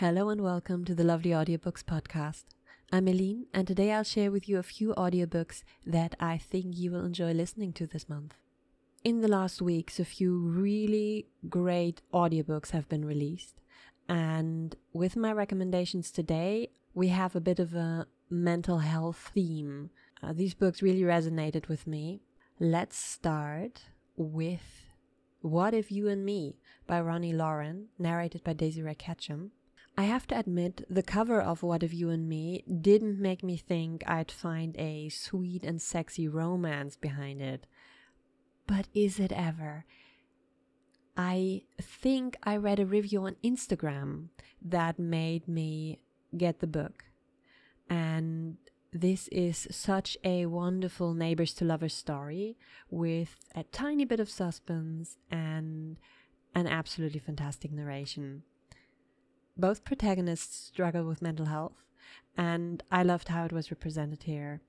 Hello and welcome to the Lovely Audiobooks podcast. I'm Eileen, and today I'll share with you a few audiobooks that I think you will enjoy listening to this month. In the last weeks, a few really great audiobooks have been released, and with my recommendations today, we have a bit of a mental health theme. Uh, these books really resonated with me. Let's start with What If You and Me by Roni Loren, narrated by Desiree Ketchum. I have to admit, the cover of What If You and Me didn't make me think I'd find a sweet and sexy romance behind it. But is it ever? I think I read a review on Instagram that made me get the book. And this is such a wonderful neighbors to lovers story with a tiny bit of suspense and an absolutely fantastic narration both protagonists struggle with mental health, and I loved how it was represented here.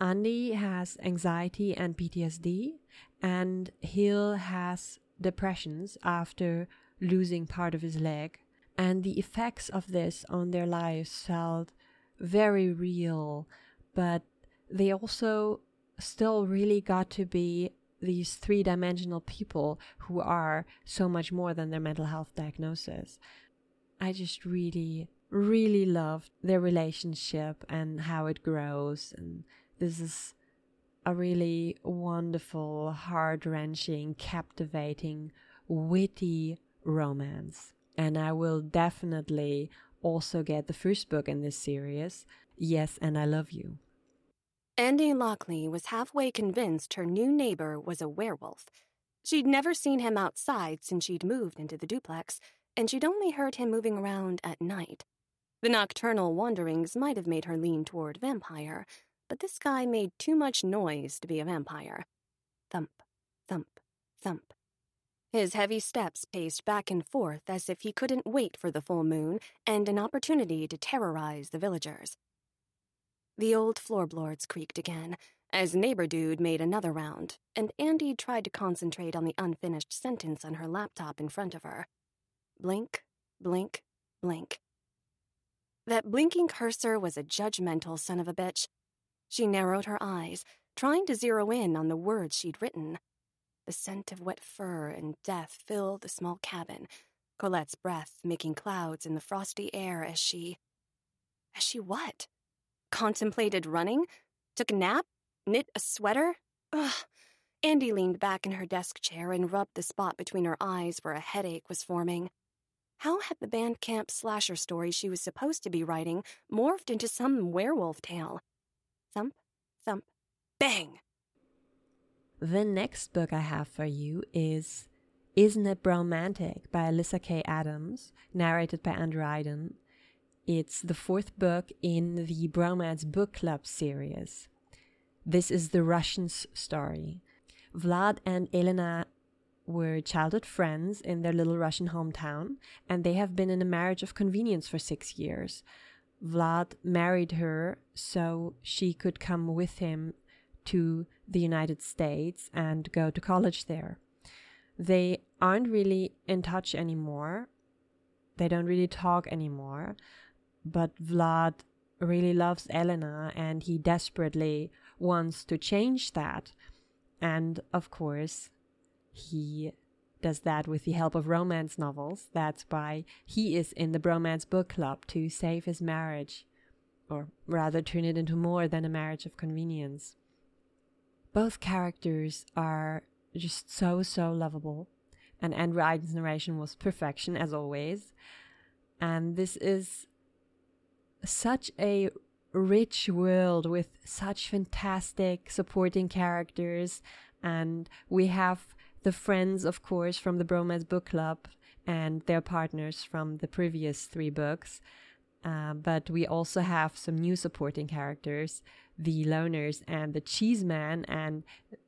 Andy has anxiety and PTSD, and Hill has depressions after losing part of his leg. And the effects of this on their lives felt very real, but they also still really got to be these three dimensional people who are so much more than their mental health diagnosis. I just really, really loved their relationship and how it grows. And this is a really wonderful, heart wrenching, captivating, witty romance. And I will definitely also get the first book in this series, Yes, and I Love You. Andy Lockley was halfway convinced her new neighbor was a werewolf. She'd never seen him outside since she'd moved into the duplex, and she'd only heard him moving around at night. The nocturnal wanderings might have made her lean toward vampire, but this guy made too much noise to be a vampire. Thump, thump, thump. His heavy steps paced back and forth as if he couldn't wait for the full moon and an opportunity to terrorize the villagers. The old floorboards creaked again as Neighbor Dude made another round, and Andy tried to concentrate on the unfinished sentence on her laptop in front of her. Blink, blink, blink. That blinking cursor was a judgmental son of a bitch. She narrowed her eyes, trying to zero in on the words she'd written. The scent of wet fur and death filled the small cabin, Colette's breath making clouds in the frosty air as she. As she what? Contemplated running? Took a nap? Knit a sweater? Ugh. Andy leaned back in her desk chair and rubbed the spot between her eyes where a headache was forming. How had the Bandcamp slasher story she was supposed to be writing morphed into some werewolf tale? Thump, thump, bang! The next book I have for you is Isn't It Bromantic by Lyssa Kay Adams, narrated by Andrew Eiden. It's the fourth book in the Bromance Book Club series. This is the Russians story. Vlad and Elena were childhood friends in their little Russian hometown, and they have been in a marriage of convenience for six years. Vlad married her so she could come with him to the United States and go to college there. They aren't really in touch anymore. They don't really talk anymore. But Vlad really loves Elena and he desperately wants to change that. And of course, he does that with the help of romance novels. That's why he is in the Bromance Book Club to save his marriage, or rather turn it into more than a marriage of convenience. Both characters are just so, so lovable, and Andrew Eiden's narration was perfection as always. And this is such a rich world with such fantastic supporting characters, and we have the friends, of course, from the Bromance Book Club and their partners from the previous three books. Uh, but we also have some new supporting characters, the loners and the cheese man, and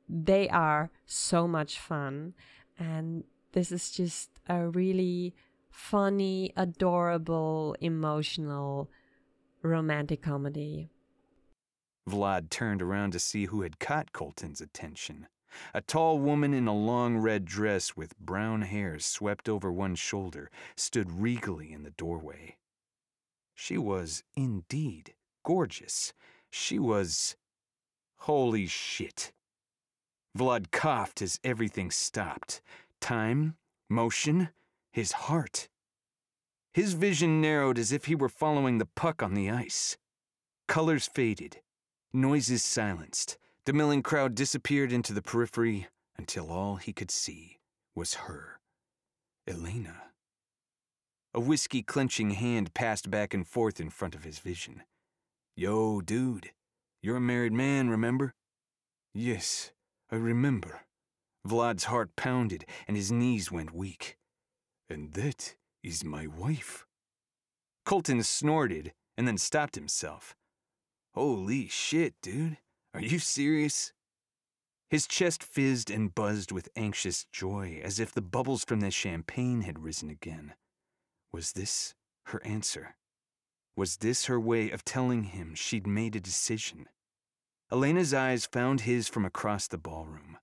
they are so much fun. And this is just a really funny, adorable, emotional, romantic comedy. Vlad turned around to see who had caught Colton's attention. A tall woman in a long red dress with brown hair swept over one shoulder stood regally in the doorway. She was indeed gorgeous. She was. Holy shit. Vlad coughed as everything stopped time, motion, his heart. His vision narrowed as if he were following the puck on the ice. Colors faded, noises silenced. The milling crowd disappeared into the periphery until all he could see was her, Elena. A whiskey clenching hand passed back and forth in front of his vision. Yo, dude, you're a married man, remember? Yes, I remember. Vlad's heart pounded and his knees went weak. And that is my wife. Colton snorted and then stopped himself. Holy shit, dude. Are you serious? His chest fizzed and buzzed with anxious joy, as if the bubbles from the champagne had risen again. Was this her answer? Was this her way of telling him she'd made a decision? Elena's eyes found his from across the ballroom.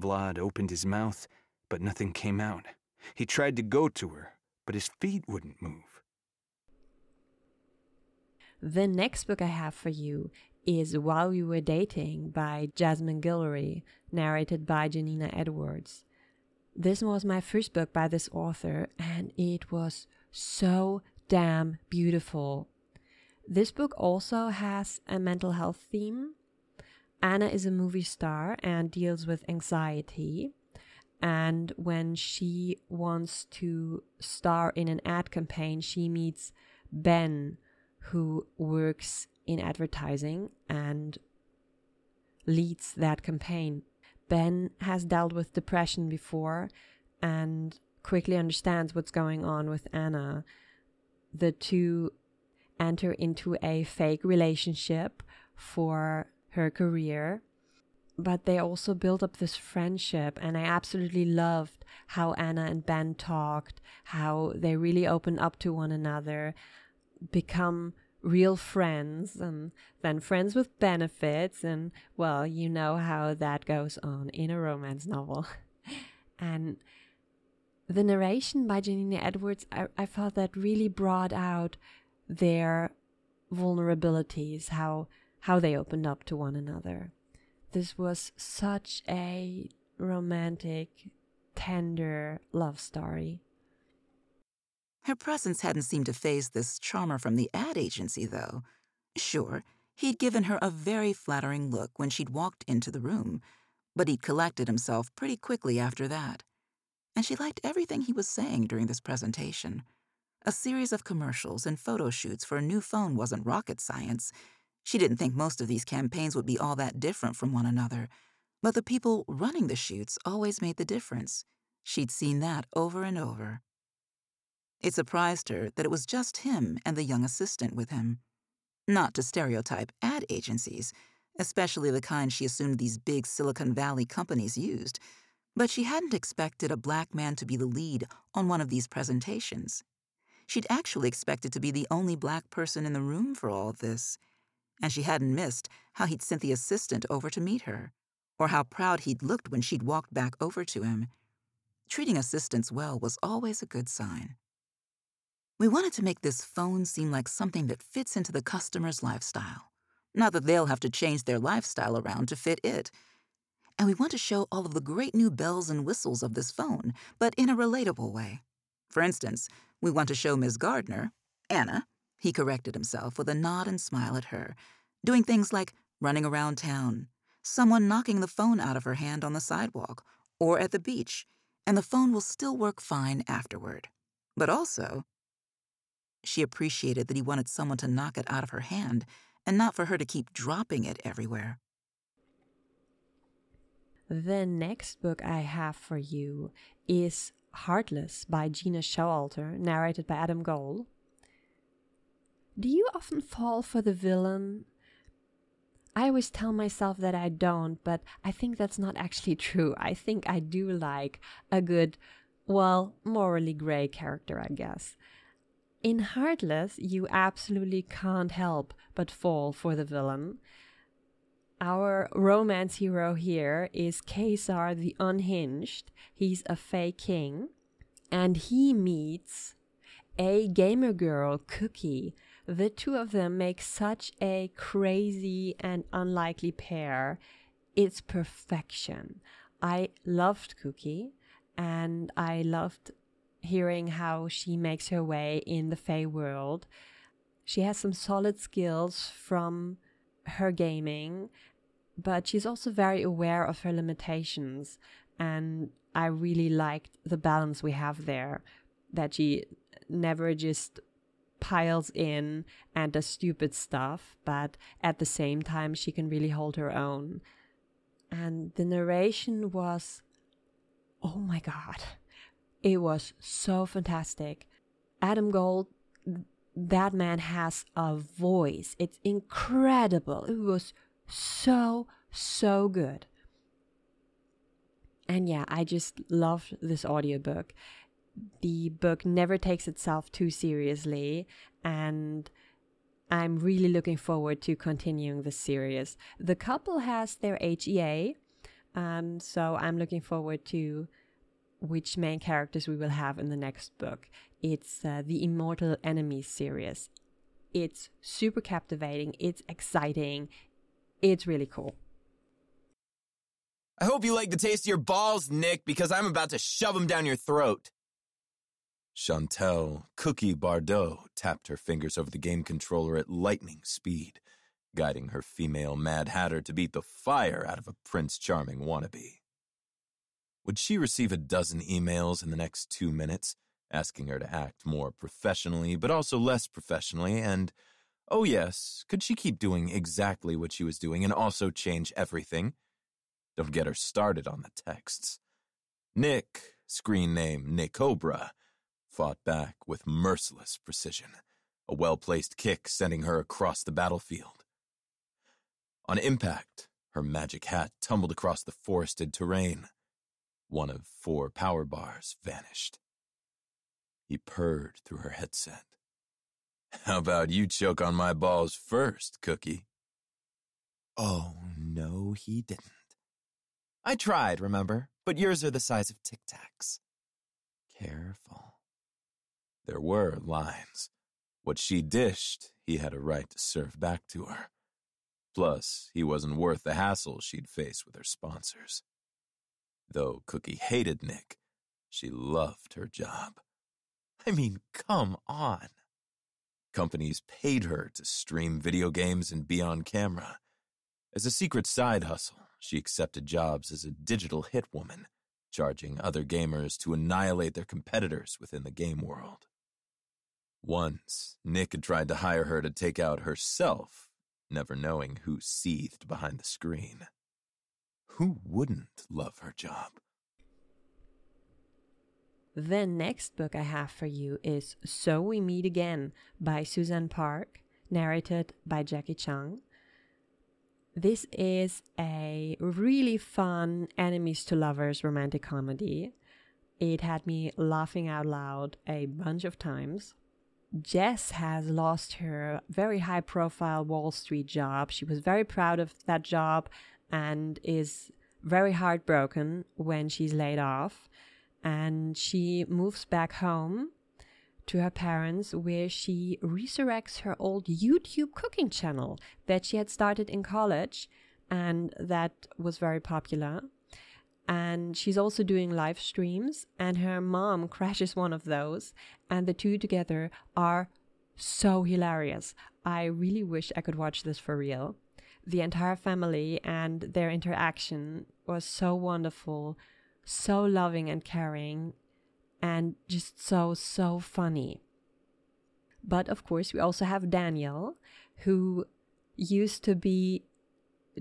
Vlad opened his mouth, but nothing came out. He tried to go to her, but his feet wouldn't move. The next book I have for you is While We Were Dating by Jasmine Guillory, narrated by Janina Edwards. This was my first book by this author, and it was so damn beautiful. This book also has a mental health theme. Anna is a movie star and deals with anxiety. And when she wants to star in an ad campaign, she meets Ben, who works in advertising and leads that campaign. Ben has dealt with depression before and quickly understands what's going on with Anna. The two enter into a fake relationship for her career but they also built up this friendship and i absolutely loved how anna and ben talked how they really opened up to one another become real friends and then friends with benefits and well you know how that goes on in a romance novel and the narration by janina edwards I, I felt that really brought out their vulnerabilities how how they opened up to one another this was such a romantic, tender love story. Her presence hadn't seemed to faze this charmer from the ad agency, though. Sure, he'd given her a very flattering look when she'd walked into the room, but he'd collected himself pretty quickly after that. And she liked everything he was saying during this presentation. A series of commercials and photo shoots for a new phone wasn't rocket science, she didn't think most of these campaigns would be all that different from one another, but the people running the shoots always made the difference. She'd seen that over and over. It surprised her that it was just him and the young assistant with him. Not to stereotype ad agencies, especially the kind she assumed these big Silicon Valley companies used, but she hadn't expected a black man to be the lead on one of these presentations. She'd actually expected to be the only black person in the room for all this and she hadn't missed how he'd sent the assistant over to meet her, or how proud he'd looked when she'd walked back over to him. Treating assistants well was always a good sign. We wanted to make this phone seem like something that fits into the customer's lifestyle. Not that they'll have to change their lifestyle around to fit it. And we want to show all of the great new bells and whistles of this phone, but in a relatable way. For instance, we want to show Ms. Gardner, Anna, he corrected himself with a nod and smile at her, doing things like running around town, someone knocking the phone out of her hand on the sidewalk, or at the beach, and the phone will still work fine afterward. But also, she appreciated that he wanted someone to knock it out of her hand and not for her to keep dropping it everywhere. The next book I have for you is Heartless by Gena Showalter, narrated by Adam Gold. Do you often fall for the villain? I always tell myself that I don't, but I think that's not actually true. I think I do like a good, well, morally gray character, I guess. In Heartless, you absolutely can't help but fall for the villain. Our romance hero here is Caesar the Unhinged. He's a Fey king, and he meets a gamer girl, Cookie. The two of them make such a crazy and unlikely pair. It's perfection. I loved Cookie, and I loved hearing how she makes her way in the Fey world. She has some solid skills from her gaming, but she's also very aware of her limitations. And I really liked the balance we have there that she never just piles in and does stupid stuff, but at the same time, she can really hold her own. And the narration was, oh my God, it was so fantastic. Adam Gold, that man has a voice. It's incredible. It was so, so good. And yeah, I just loved this audiobook. The book never takes itself too seriously, and I'm really looking forward to continuing the series. The couple has their HEA, um, so I'm looking forward to which main characters we will have in the next book. It's uh, the Immortal Enemies series. It's super captivating, it's exciting, it's really cool. I hope you like the taste of your balls, Nick, because I'm about to shove them down your throat. Chantel Cookie Bardot tapped her fingers over the game controller at lightning speed, guiding her female Mad Hatter to beat the fire out of a Prince Charming wannabe. Would she receive a dozen emails in the next two minutes, asking her to act more professionally, but also less professionally, and, oh yes, could she keep doing exactly what she was doing and also change everything? Don't get her started on the texts. Nick, screen name Nick Cobra, fought back with merciless precision, a well placed kick sending her across the battlefield. On impact, her magic hat tumbled across the forested terrain. One of four power bars vanished. He purred through her headset. How about you choke on my balls first, Cookie? Oh, no, he didn't. I tried, remember? But yours are the size of Tic Tacs. Careful. There were lines. What she dished, he had a right to serve back to her. Plus, he wasn't worth the hassle she'd face with her sponsors. Though Cookie hated Nick, she loved her job. I mean, come on. Companies paid her to stream video games and be on camera. As a secret side hustle, she accepted jobs as a digital hit woman, charging other gamers to annihilate their competitors within the game world. Once, Nick had tried to hire her to take out herself, never knowing who seethed behind the screen. Who wouldn't love her job? The next book I have for you is So We Meet Again by Suzanne Park, narrated by Jackie Chung. This is a really fun enemies to lovers romantic comedy. It had me laughing out loud a bunch of times. Jess has lost her very high profile Wall Street job. She was very proud of that job and is very heartbroken when she's laid off. And she moves back home to her parents where she resurrects her old YouTube cooking channel that she had started in college and that was very popular. And she's also doing live streams, and her mom crashes one of those, and the two together are so hilarious. I really wish I could watch this for real. The entire family and their interaction was so wonderful, so loving and caring, and just so, so funny. But of course, we also have Daniel, who used to be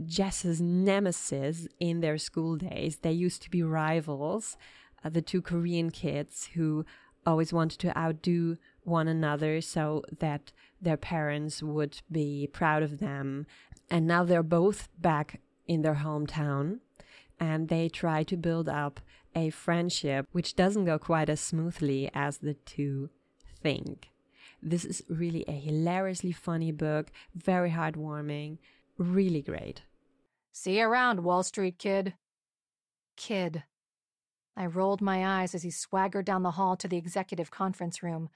Jess's nemesis in their school days. They used to be rivals, uh, the two Korean kids who always wanted to outdo one another so that their parents would be proud of them. And now they're both back in their hometown and they try to build up a friendship which doesn't go quite as smoothly as the two think. This is really a hilariously funny book, very heartwarming, really great. See you around, Wall Street kid. Kid. I rolled my eyes as he swaggered down the hall to the executive conference room,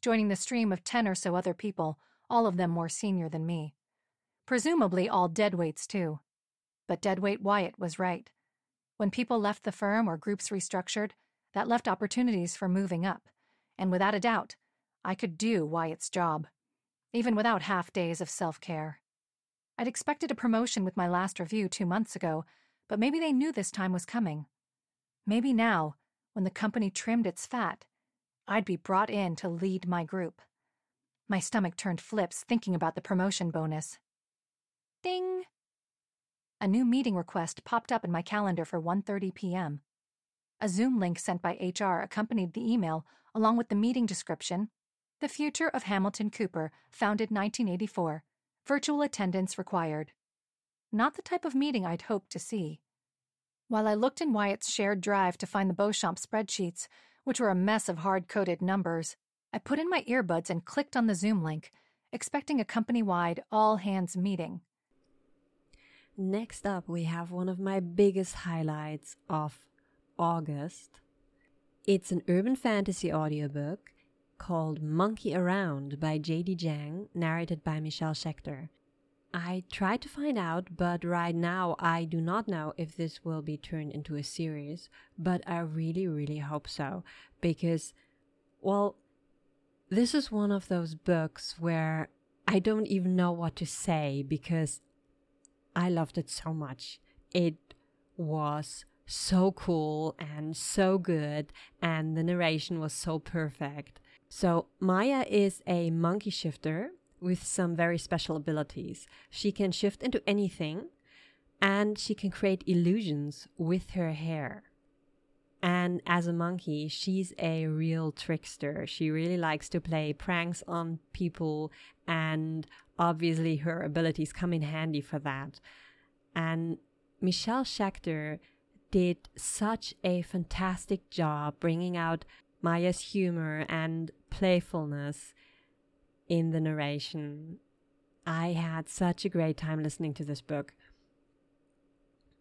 joining the stream of ten or so other people, all of them more senior than me. Presumably all deadweights, too. But deadweight Wyatt was right. When people left the firm or groups restructured, that left opportunities for moving up, and without a doubt, I could do Wyatt's job, even without half days of self care. I'd expected a promotion with my last review two months ago, but maybe they knew this time was coming. Maybe now, when the company trimmed its fat, I'd be brought in to lead my group. My stomach turned flips thinking about the promotion bonus. Ding! A new meeting request popped up in my calendar for 1:30 p.m. A Zoom link sent by HR accompanied the email along with the meeting description. The future of Hamilton Cooper, founded 1984. Virtual attendance required. Not the type of meeting I'd hoped to see. While I looked in Wyatt's shared drive to find the Beauchamp spreadsheets, which were a mess of hard coded numbers, I put in my earbuds and clicked on the Zoom link, expecting a company wide all hands meeting. Next up, we have one of my biggest highlights of August. It's an urban fantasy audiobook called Monkey Around by Jadie Jang, narrated by Michelle Schechter. I tried to find out, but right now I do not know if this will be turned into a series, but I really, really hope so. Because, well, this is one of those books where I don't even know what to say because I loved it so much. It was so cool and so good, and the narration was so perfect. So, Maya is a monkey shifter with some very special abilities. She can shift into anything and she can create illusions with her hair. And as a monkey, she's a real trickster. She really likes to play pranks on people, and obviously, her abilities come in handy for that. And Michelle Schechter did such a fantastic job bringing out Maya's humor and playfulness in the narration. I had such a great time listening to this book.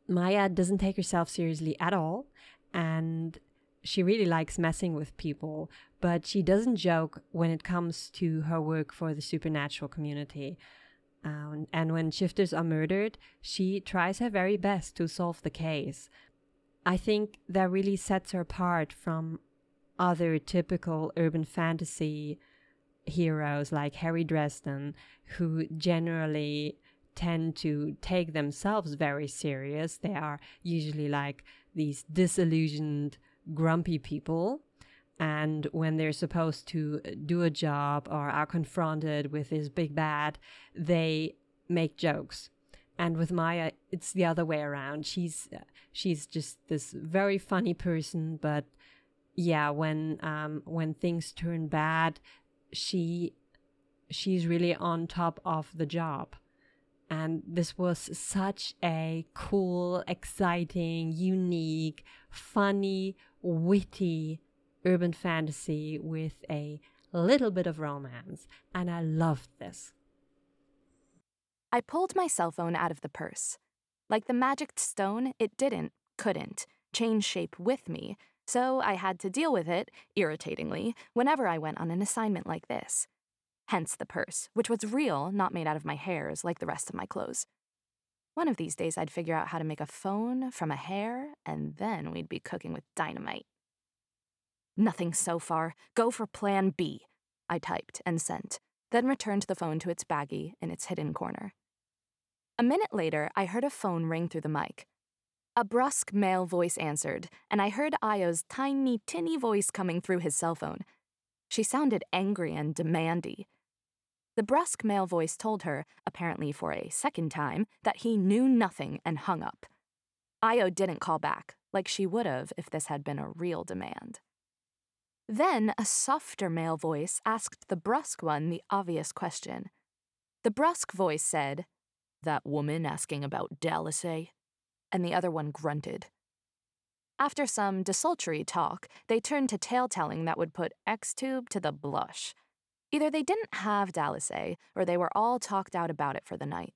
Maya doesn't take herself seriously at all, and she really likes messing with people, but she doesn't joke when it comes to her work for the supernatural community. Um, and when shifters are murdered, she tries her very best to solve the case. I think that really sets her apart from other typical urban fantasy heroes like Harry Dresden, who generally tend to take themselves very serious. They are usually like these disillusioned, grumpy people. And when they're supposed to do a job or are confronted with this big bad, they make jokes. And with Maya, it's the other way around. She's she's just this very funny person, but yeah, when um, when things turn bad, she she's really on top of the job and this was such a cool exciting unique funny witty urban fantasy with a little bit of romance and i loved this I pulled my cell phone out of the purse. Like the magic stone, it didn't, couldn't, change shape with me, so I had to deal with it, irritatingly, whenever I went on an assignment like this. Hence the purse, which was real, not made out of my hairs like the rest of my clothes. One of these days, I'd figure out how to make a phone from a hair, and then we'd be cooking with dynamite. Nothing so far. Go for plan B, I typed and sent, then returned the phone to its baggie in its hidden corner. A minute later, I heard a phone ring through the mic. A brusque male voice answered, and I heard Ayo's tiny, tinny voice coming through his cell phone. She sounded angry and demandy. The brusque male voice told her, apparently for a second time, that he knew nothing and hung up. Ayo didn't call back, like she would have if this had been a real demand. Then a softer male voice asked the brusque one the obvious question. The brusque voice said, That woman asking about Dallas, eh? and the other one grunted. After some desultory talk, they turned to tale telling that would put X-Tube to the blush. Either they didn't have Dallas or they were all talked out about it for the night.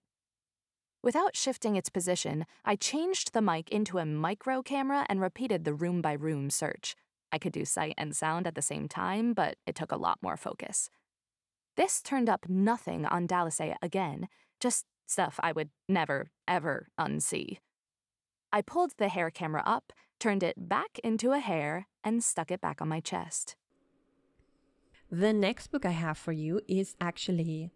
Without shifting its position, I changed the mic into a micro camera and repeated the room by room search. I could do sight and sound at the same time, but it took a lot more focus. This turned up nothing on Dalisay again, just stuff I would never, ever unsee. I pulled the hair camera up, turned it back into a hair, and stuck it back on my chest. The next book I have for you is actually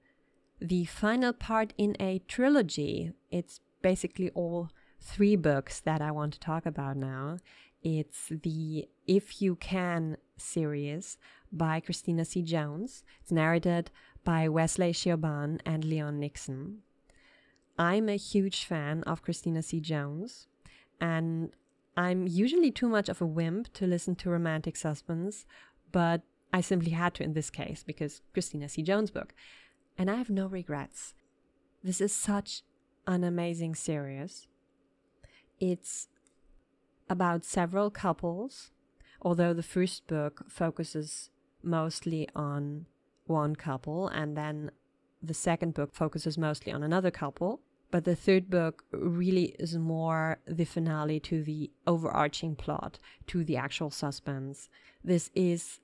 the final part in a trilogy. It's basically all three books that I want to talk about now. It's the If You Can series by Christina C. Jones. It's narrated by Wesley Schiaban and Leon Nixon. I'm a huge fan of Christina C. Jones, and I'm usually too much of a wimp to listen to romantic suspense, but I simply had to in this case because Christina C. Jones' book and I have no regrets. This is such an amazing series. It's about several couples, although the first book focuses mostly on one couple, and then the second book focuses mostly on another couple. But the third book really is more the finale to the overarching plot, to the actual suspense. This is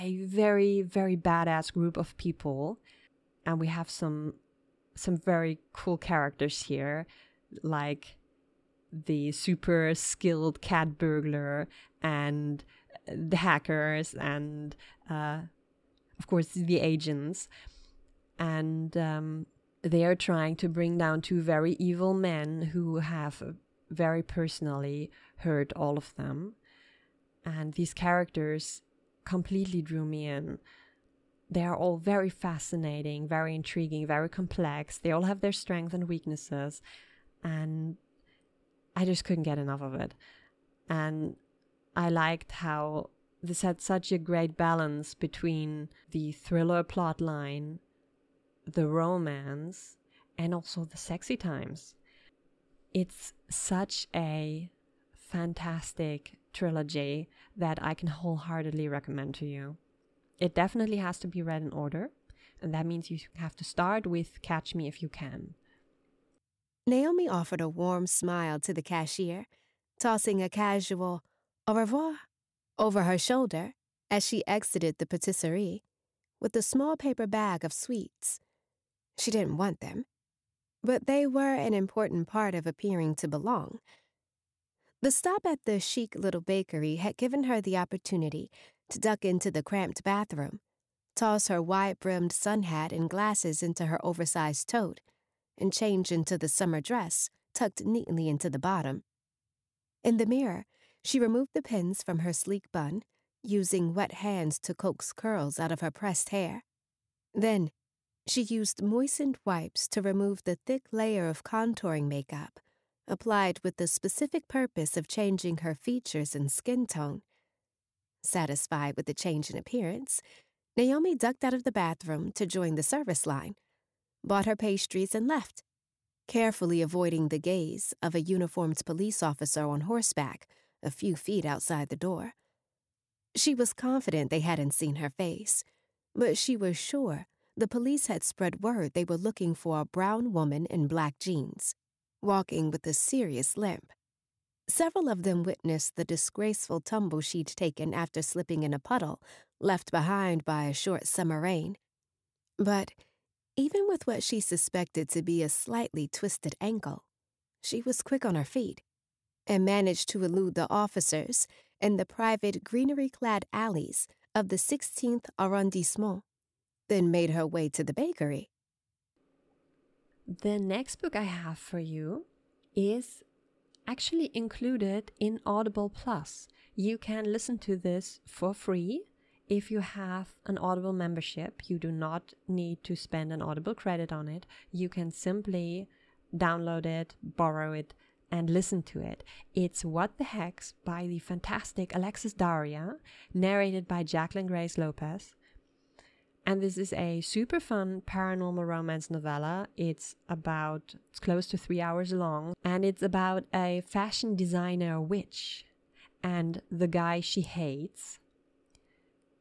a very, very badass group of people and we have some some very cool characters here like the super skilled cat burglar and the hackers and uh, of course the agents. And um, they are trying to bring down two very evil men who have very personally hurt all of them. And these characters completely drew me in they are all very fascinating, very intriguing, very complex. They all have their strengths and weaknesses. And I just couldn't get enough of it. And I liked how this had such a great balance between the thriller plot line, the romance, and also the sexy times. It's such a fantastic trilogy that I can wholeheartedly recommend to you. It definitely has to be read in order, and that means you have to start with Catch Me If You Can. Naomi offered a warm smile to the cashier, tossing a casual au revoir over her shoulder as she exited the patisserie with a small paper bag of sweets. She didn't want them, but they were an important part of appearing to belong. The stop at the chic little bakery had given her the opportunity to duck into the cramped bathroom, toss her wide brimmed sun hat and glasses into her oversized tote, and change into the summer dress tucked neatly into the bottom. In the mirror, she removed the pins from her sleek bun, using wet hands to coax curls out of her pressed hair. Then, she used moistened wipes to remove the thick layer of contouring makeup, applied with the specific purpose of changing her features and skin tone. Satisfied with the change in appearance, Naomi ducked out of the bathroom to join the service line, bought her pastries, and left, carefully avoiding the gaze of a uniformed police officer on horseback a few feet outside the door. She was confident they hadn't seen her face, but she was sure the police had spread word they were looking for a brown woman in black jeans, walking with a serious limp. Several of them witnessed the disgraceful tumble she'd taken after slipping in a puddle left behind by a short summer rain. But even with what she suspected to be a slightly twisted ankle, she was quick on her feet and managed to elude the officers in the private greenery clad alleys of the 16th arrondissement, then made her way to the bakery. The next book I have for you is actually included in Audible Plus. You can listen to this for free if you have an Audible membership. You do not need to spend an Audible credit on it. You can simply download it, borrow it, and listen to it. It's What the Hex by the fantastic Alexis Daria, narrated by Jacqueline Grace Lopez. And this is a super fun paranormal romance novella. It's about, it's close to three hours long, and it's about a fashion designer witch and the guy she hates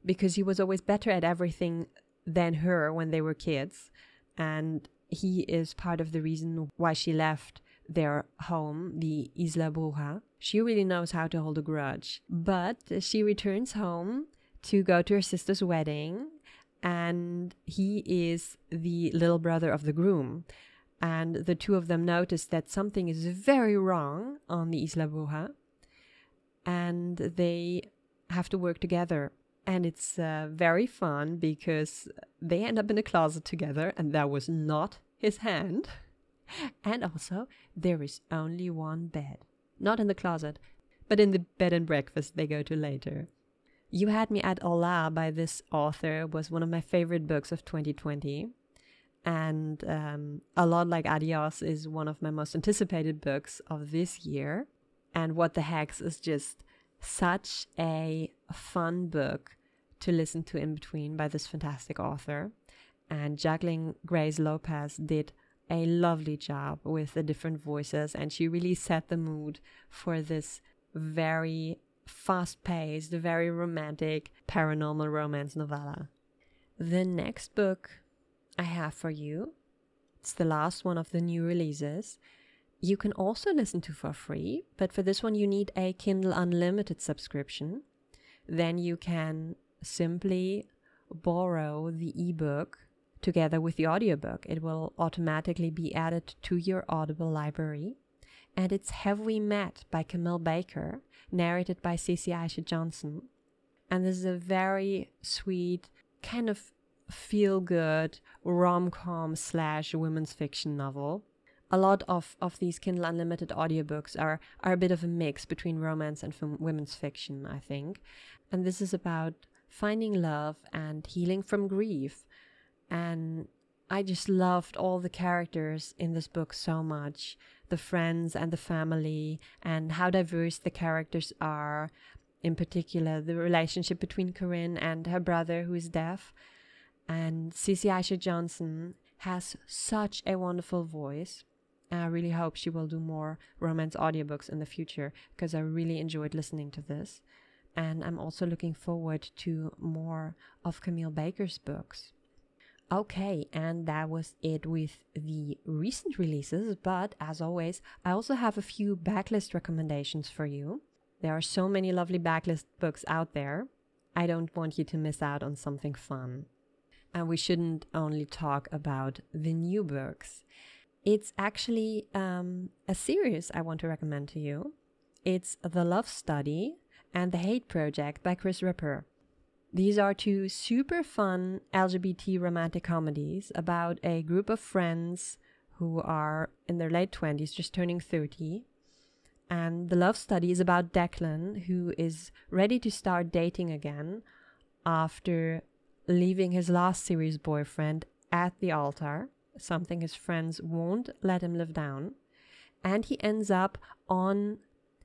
because he was always better at everything than her when they were kids. And he is part of the reason why she left their home, the Isla Bruja. She really knows how to hold a grudge. But she returns home to go to her sister's wedding, and he is the little brother of the groom. And the two of them notice that something is very wrong on the Isla Bruja, and they have to work together. And it's uh, very fun because they end up in a closet together, and that was not his hand. And also, there is only one bed. Not in the closet, but in the bed and breakfast they go to later. You Had Me at Hola by this author was one of my favorite books of 2020. And um, A Lot Like Adios is one of my most anticipated books of this year. And What the Hex is just such a fun book to listen to in between by this fantastic author. And Jacqueline Grace Lopez did a lovely job with the different voices, and she really set the mood for this very fast paced, very romantic paranormal romance novella. The next book I have for you, it's the last one of the new releases. You can also listen to for free, but for this one, you need a Kindle Unlimited subscription. Then you can simply borrow the ebook together with the audiobook. It will automatically be added to your Audible library. And it's Have We Met by Camille Baker, narrated by Cece Aisha Johnson. And this is a very sweet, kind of feel good rom com slash women's fiction novel. A lot of, of these Kindle Unlimited audiobooks are, are a bit of a mix between romance and women's fiction, I think. And this is about finding love and healing from grief. And I just loved all the characters in this book so much the friends and the family, and how diverse the characters are. In particular, the relationship between Corinne and her brother, who is deaf. And Cece Aisha Johnson has such a wonderful voice. I really hope she will do more romance audiobooks in the future because I really enjoyed listening to this. And I'm also looking forward to more of Camille Baker's books. Okay, and that was it with the recent releases, but as always, I also have a few backlist recommendations for you. There are so many lovely backlist books out there. I don't want you to miss out on something fun. And we shouldn't only talk about the new books. It's actually um, a series I want to recommend to you. It's The Love Study and The Hate Project by Kris Ripper. These are two super fun LGBT romantic comedies about a group of friends who are in their late 20s, just turning 30. And the love study is about Declan, who is ready to start dating again after leaving his last series boyfriend at the altar, something his friends won't let him live down. And he ends up on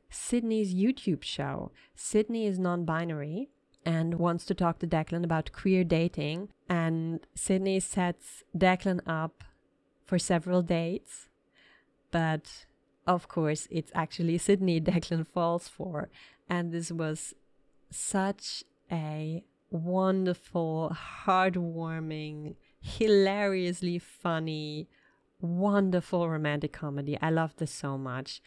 Sydney's YouTube show. Sydney is non binary and wants to talk to Declan about queer dating. And Sydney sets Declan up for several dates. But of course, it's actually Sydney Declan falls for. And this was such a wonderful, heartwarming, hilariously funny, wonderful romantic comedy. I love this so much.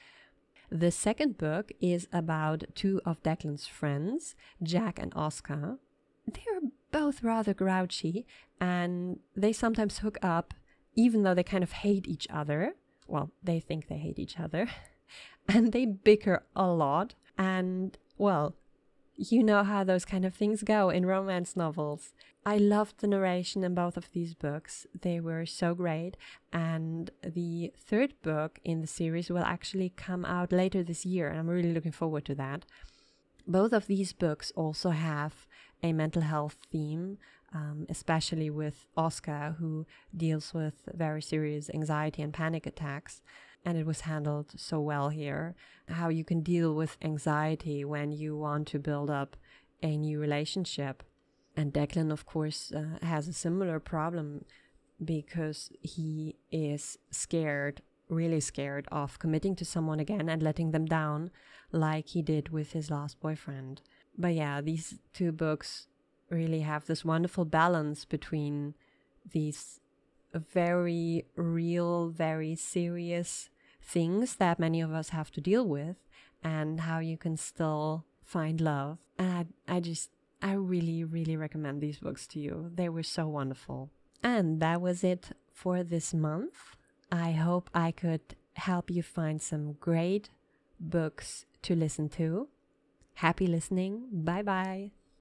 The second book is about two of Declan's friends, Jack and Oscar. They're both rather grouchy and they sometimes hook up even though they kind of hate each other. Well, they think they hate each other. and they bicker a lot. And, well, you know how those kind of things go in romance novels. I loved the narration in both of these books. They were so great. And the third book in the series will actually come out later this year. And I'm really looking forward to that. Both of these books also have a mental health theme, um, especially with Oscar, who deals with very serious anxiety and panic attacks and it was handled so well here. How you can deal with anxiety when you want to build up a new relationship. And Declan, of course, uh, has a similar problem because he is scared, really scared of committing to someone again and letting them down, like he did with his last boyfriend. But yeah, these two books really have this wonderful balance between these very real, very serious things that many of us have to deal with, and how you can still find love. And I, I just, I really, really recommend these books to you. They were so wonderful. And that was it for this month. I hope I could help you find some great books to listen to. Happy listening. Bye bye.